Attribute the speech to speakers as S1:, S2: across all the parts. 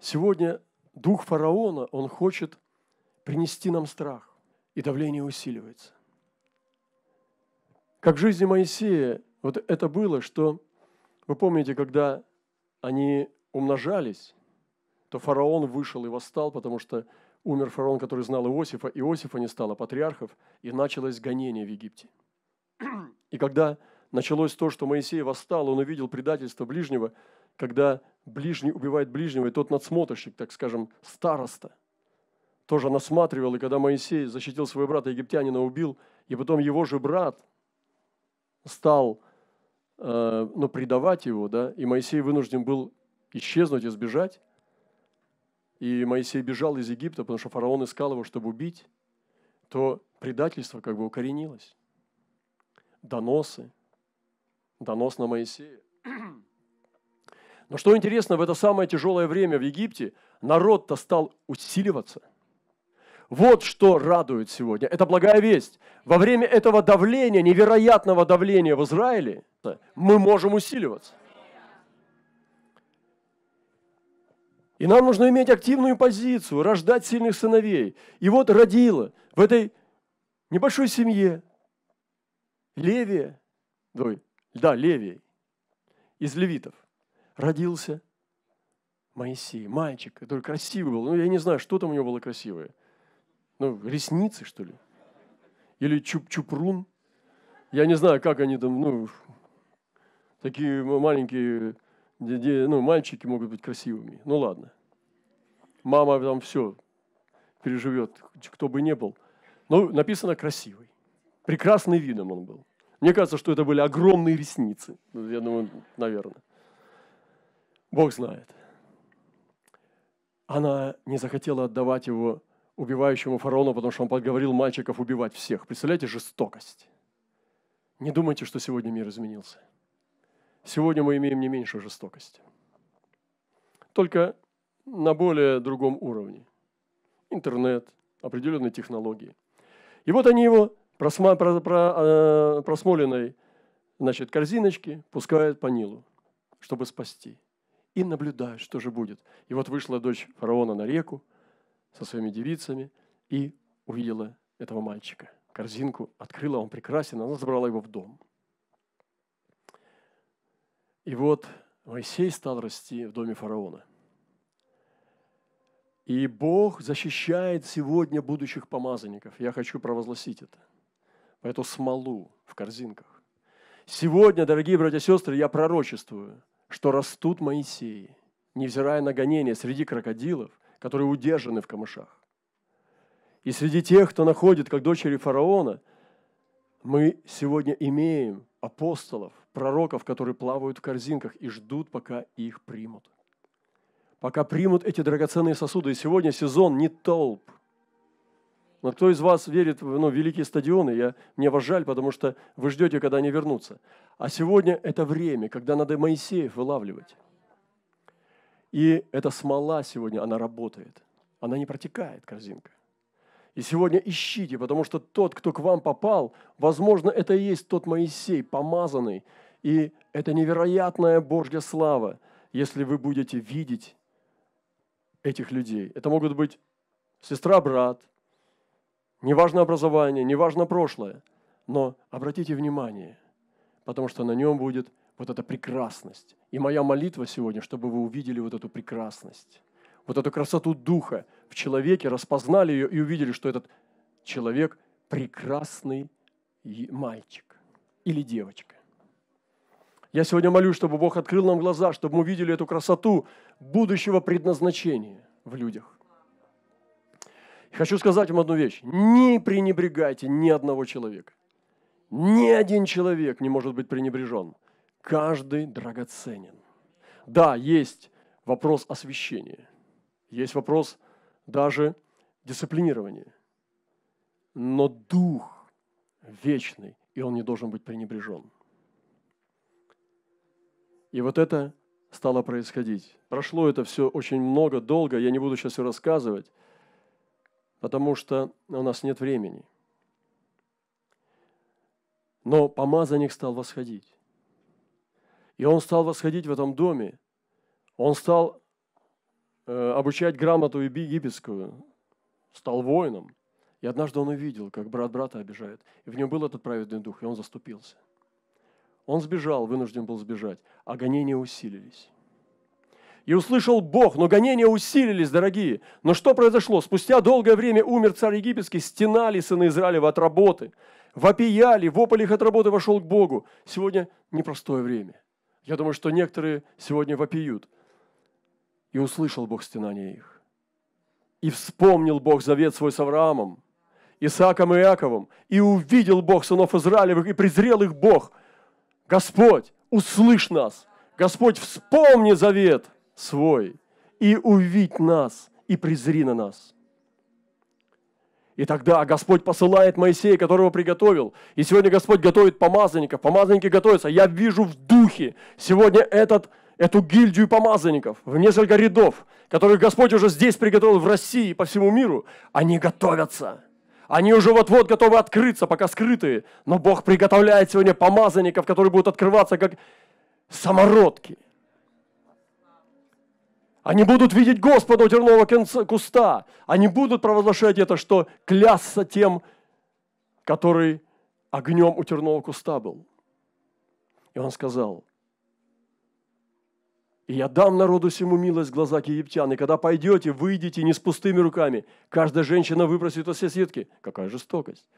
S1: Сегодня дух фараона, он хочет принести нам страх, и давление усиливается. Как в жизни Моисея, вот это было, что, вы помните, когда они умножались, то фараон вышел и восстал, потому что умер фараон, который знал Иосифа, Иосифа не стало патриархов, и началось гонение в Египте. И когда началось то, что Моисей восстал, он увидел предательство ближнего, когда ближний убивает ближнего, и тот надсмотрщик, так скажем, староста, тоже насматривал, и когда Моисей защитил своего брата египтянина, убил, и потом его же брат стал э, ну, предавать его, да, и Моисей вынужден был исчезнуть и сбежать, и Моисей бежал из Египта, потому что фараон искал его, чтобы убить, то предательство как бы укоренилось. Доносы, донос на Моисея. Но что интересно, в это самое тяжелое время в Египте народ-то стал усиливаться. Вот что радует сегодня. Это благая весть. Во время этого давления, невероятного давления в Израиле, мы можем усиливаться. И нам нужно иметь активную позицию, рождать сильных сыновей. И вот родила в этой небольшой семье Левия, да, Левия, из левитов, родился Моисей, мальчик, который красивый был. Ну, я не знаю, что там у него было красивое. Ну, ресницы, что ли? Или чуп-чупрун? Я не знаю, как они там, ну, такие маленькие ну, мальчики могут быть красивыми. Ну ладно. Мама там все переживет, кто бы ни был. Ну, написано красивый. Прекрасный видом он был. Мне кажется, что это были огромные ресницы. Ну, я думаю, наверное. Бог знает. Она не захотела отдавать его убивающему фараону, потому что он подговорил мальчиков убивать всех. Представляете, жестокость. Не думайте, что сегодня мир изменился. Сегодня мы имеем не меньше жестокости. Только на более другом уровне. Интернет, определенные технологии. И вот они его просма, про, про, э, просмоленной значит, корзиночки пускают по Нилу, чтобы спасти. И наблюдают, что же будет. И вот вышла дочь фараона на реку со своими девицами и увидела этого мальчика. Корзинку открыла, он прекрасен, она забрала его в дом – и вот Моисей стал расти в доме фараона. И Бог защищает сегодня будущих помазанников. Я хочу провозгласить это. Эту смолу в корзинках. Сегодня, дорогие братья и сестры, я пророчествую, что растут Моисеи, невзирая на гонения среди крокодилов, которые удержаны в камышах. И среди тех, кто находит, как дочери фараона, мы сегодня имеем апостолов, пророков, которые плавают в корзинках и ждут, пока их примут. Пока примут эти драгоценные сосуды. И сегодня сезон не толп. Но кто из вас верит в ну, великие стадионы, я, мне вас жаль, потому что вы ждете, когда они вернутся. А сегодня это время, когда надо Моисеев вылавливать. И эта смола сегодня, она работает. Она не протекает, корзинка. И сегодня ищите, потому что тот, кто к вам попал, возможно, это и есть тот Моисей, помазанный. И это невероятная Божья слава, если вы будете видеть этих людей. Это могут быть сестра, неважно образование, неважно прошлое, но обратите внимание, потому что на нем будет вот эта прекрасность. И моя молитва сегодня, чтобы вы увидели вот эту прекрасность вот эту красоту духа в человеке, распознали ее и увидели, что этот человек прекрасный мальчик или девочка. Я сегодня молюсь, чтобы Бог открыл нам глаза, чтобы мы увидели эту красоту будущего предназначения в людях. Хочу сказать вам одну вещь. Не пренебрегайте ни одного человека. Ни один человек не может быть пренебрежен. Каждый драгоценен. Да, есть вопрос освящения. Есть вопрос даже дисциплинирования. Но дух вечный, и он не должен быть пренебрежен. И вот это стало происходить. Прошло это все очень много, долго, я не буду сейчас все рассказывать, потому что у нас нет времени. Но помазанник стал восходить. И он стал восходить в этом доме. Он стал э, обучать грамоту египетскую, стал воином. И однажды он увидел, как брат брата обижает. И в нем был этот праведный дух, и он заступился. Он сбежал, вынужден был сбежать, а гонения усилились. И услышал Бог, но гонения усилились, дорогие. Но что произошло? Спустя долгое время умер царь египетский, стенали сыны Израилева от работы, вопияли, вопль их от работы вошел к Богу. Сегодня непростое время. Я думаю, что некоторые сегодня вопиют. И услышал Бог стенания их. И вспомнил Бог завет свой с Авраамом, Исааком и Иаковом. И увидел Бог сынов Израилевых, и презрел их Бог. Господь, услышь нас. Господь, вспомни завет свой и увидь нас, и презри на нас. И тогда Господь посылает Моисея, которого приготовил. И сегодня Господь готовит помазанников. Помазанники готовятся. Я вижу в духе сегодня этот, эту гильдию помазанников в несколько рядов, которых Господь уже здесь приготовил в России и по всему миру. Они готовятся. Они уже вот-вот готовы открыться, пока скрытые. Но Бог приготовляет сегодня помазанников, которые будут открываться как самородки – они будут видеть Господа у тернового куста. Они будут провозглашать это, что клясться тем, который огнем у тернового куста был. И он сказал, и я дам народу всему милость в глазах египтян. И когда пойдете, выйдете не с пустыми руками. Каждая женщина выбросит от соседки. Какая жестокость.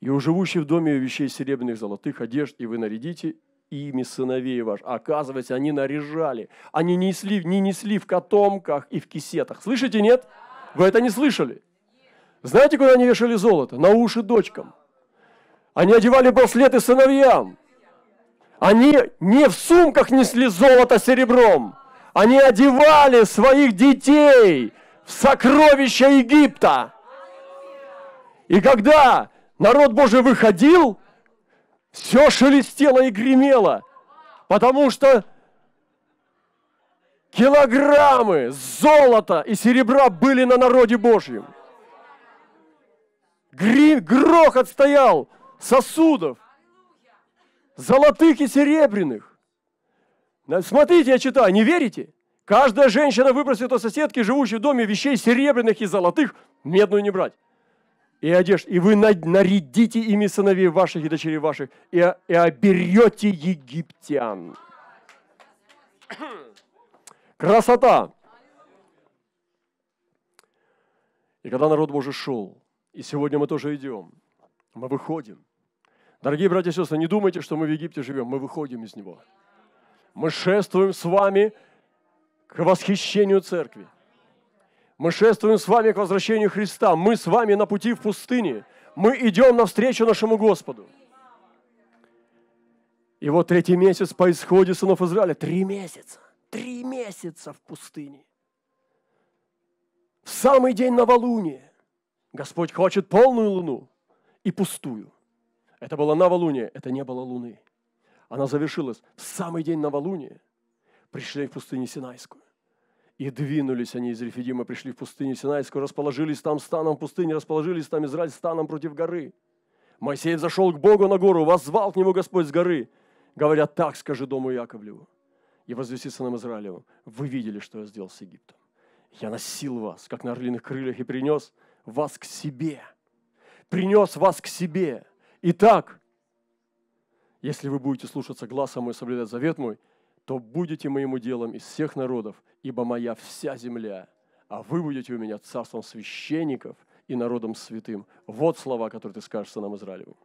S1: И у живущих в доме вещей серебряных, золотых одежд, и вы нарядите ими сыновей ваш. Оказывается, они наряжали. Они несли, не несли в котомках и в кисетах. Слышите, нет? Вы это не слышали? Знаете, куда они вешали золото? На уши дочкам. Они одевали браслеты сыновьям. Они не в сумках несли золото серебром. Они одевали своих детей в сокровища Египта. И когда народ Божий выходил, все шелестело и гремело, потому что килограммы золота и серебра были на народе Божьем. Гри, грохот стоял сосудов, золотых и серебряных. Смотрите, я читаю, не верите? Каждая женщина выбросит у соседки, живущей в доме, вещей серебряных и золотых, медную не брать и одежд, и вы нарядите ими сыновей ваших и дочерей ваших, и, и оберете египтян. Красота! И когда народ Божий шел, и сегодня мы тоже идем, мы выходим. Дорогие братья и сестры, не думайте, что мы в Египте живем, мы выходим из него. Мы шествуем с вами к восхищению церкви. Мы шествуем с вами к возвращению Христа. Мы с вами на пути в пустыне. Мы идем навстречу нашему Господу. И вот третий месяц по исходе сынов Израиля. Три месяца. Три месяца в пустыне. В самый день новолуния Господь хочет полную луну и пустую. Это было новолуние, это не было луны. Она завершилась в самый день новолуния. Пришли в пустыню Синайскую. И двинулись они из Рефидима, пришли в пустыню Синайскую, расположились там станом в пустыне, расположились там Израиль станом против горы. Моисей зашел к Богу на гору, воззвал к нему Господь с горы. Говорят, так скажи дому Яковлеву и возвеси сынам Израилевым. Вы видели, что я сделал с Египтом. Я носил вас, как на орлиных крыльях, и принес вас к себе. Принес вас к себе. Итак, если вы будете слушаться гласа мой, соблюдать завет мой, то будете моему делом из всех народов, ибо моя вся земля, а вы будете у меня царством священников и народом святым. Вот слова, которые ты скажешь сынам Израилевым.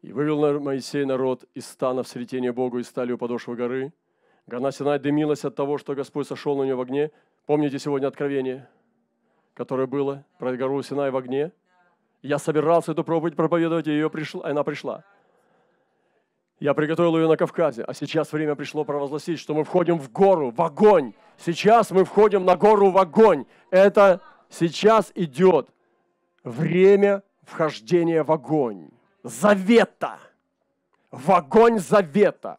S1: И вывел Моисей народ из стана в сретение Богу и стали у подошвы горы. Гора Синай дымилась от того, что Господь сошел на нее в огне. Помните сегодня откровение, которое было про гору Синай в огне? Я собирался эту проповедь проповедовать, и ее пришла, она пришла. Я приготовил ее на Кавказе, а сейчас время пришло провозгласить, что мы входим в гору, в огонь. Сейчас мы входим на гору в огонь. Это сейчас идет время вхождения в огонь. Завета. В огонь завета.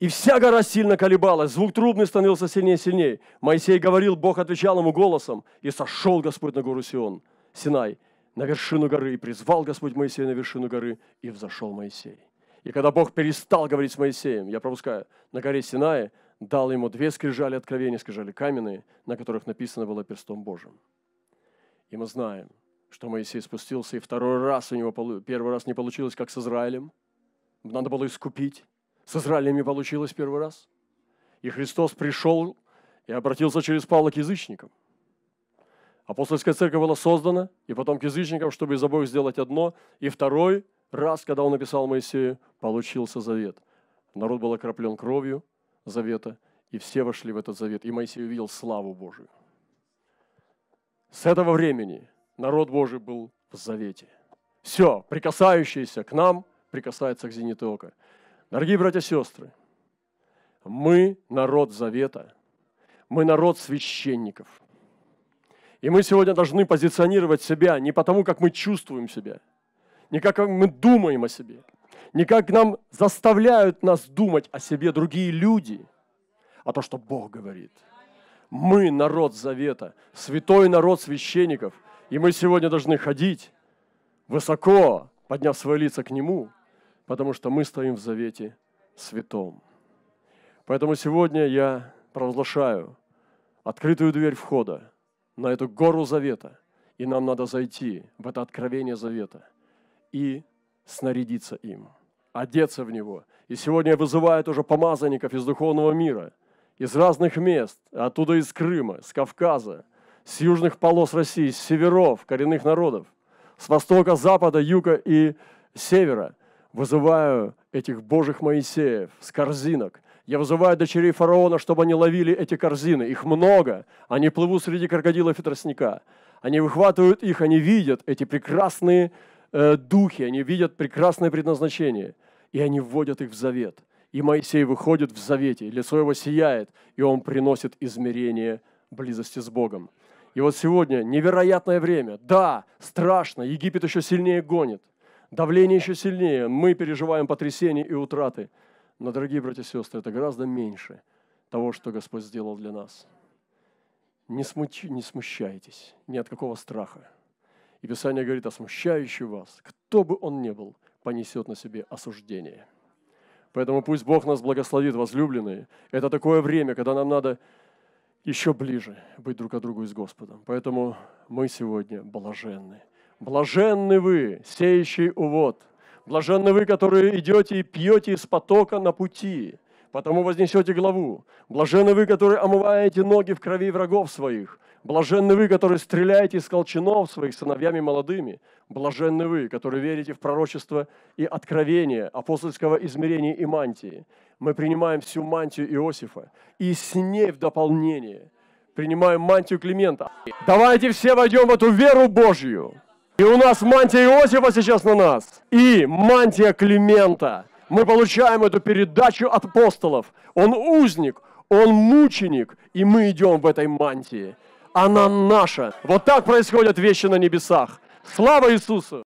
S1: И вся гора сильно колебалась, звук трубный становился сильнее и сильнее. Моисей говорил, Бог отвечал ему голосом, и сошел Господь на гору Сион, Синай, на вершину горы, и призвал Господь Моисея на вершину горы, и взошел Моисей. И когда Бог перестал говорить с Моисеем, я пропускаю, на горе Синае дал ему две скрижали откровения, скрижали каменные, на которых написано было перстом Божьим. И мы знаем, что Моисей спустился, и второй раз у него, первый раз не получилось, как с Израилем. Надо было искупить. С Израилем не получилось первый раз. И Христос пришел и обратился через Павла к язычникам. Апостольская церковь была создана, и потом к язычникам, чтобы из обоих сделать одно. И второй раз, когда он написал Моисею, получился завет. Народ был окроплен кровью завета, и все вошли в этот завет. И Моисей увидел славу Божию. С этого времени народ Божий был в завете. Все, прикасающееся к нам, прикасается к зените ока. Дорогие братья и сестры, мы народ завета, мы народ священников – и мы сегодня должны позиционировать себя не потому, как мы чувствуем себя, не как мы думаем о себе, не как нам заставляют нас думать о себе другие люди, а то, что Бог говорит. Мы народ завета, святой народ священников, и мы сегодня должны ходить высоко, подняв свои лица к Нему, потому что мы стоим в завете святом. Поэтому сегодня я провозглашаю открытую дверь входа на эту гору завета. И нам надо зайти в это откровение завета и снарядиться им, одеться в него. И сегодня вызываю тоже помазанников из духовного мира, из разных мест, оттуда из Крыма, с Кавказа, с южных полос России, с северов, коренных народов, с востока, запада, юга и севера. Вызываю этих Божьих Моисеев с корзинок, я вызываю дочерей фараона, чтобы они ловили эти корзины. Их много. Они плывут среди крокодилов и тростника. Они выхватывают их, они видят эти прекрасные э, духи, они видят прекрасное предназначение. И они вводят их в завет. И Моисей выходит в завете, лицо его сияет, и он приносит измерение близости с Богом. И вот сегодня невероятное время. Да, страшно, Египет еще сильнее гонит. Давление еще сильнее. Мы переживаем потрясения и утраты. Но, дорогие братья и сестры, это гораздо меньше того, что Господь сделал для нас. Не, смуч... не смущайтесь ни от какого страха. И Писание говорит о смущающем вас, кто бы он ни был, понесет на себе осуждение. Поэтому пусть Бог нас благословит, возлюбленные. Это такое время, когда нам надо еще ближе быть друг к другу и с Господом. Поэтому мы сегодня блаженны. Блаженны вы, сеющий увод – Блаженны вы, которые идете и пьете из потока на пути, потому вознесете главу. Блаженны вы, которые омываете ноги в крови врагов своих. Блаженны вы, которые стреляете из колчанов своих сыновьями молодыми. Блаженны вы, которые верите в пророчество и откровение апостольского измерения и мантии. Мы принимаем всю мантию Иосифа и с ней в дополнение принимаем мантию Климента. Давайте все войдем в эту веру Божью. И у нас мантия Иосифа сейчас на нас. И мантия Климента. Мы получаем эту передачу от апостолов. Он узник, он мученик, и мы идем в этой мантии. Она наша. Вот так происходят вещи на небесах. Слава Иисусу!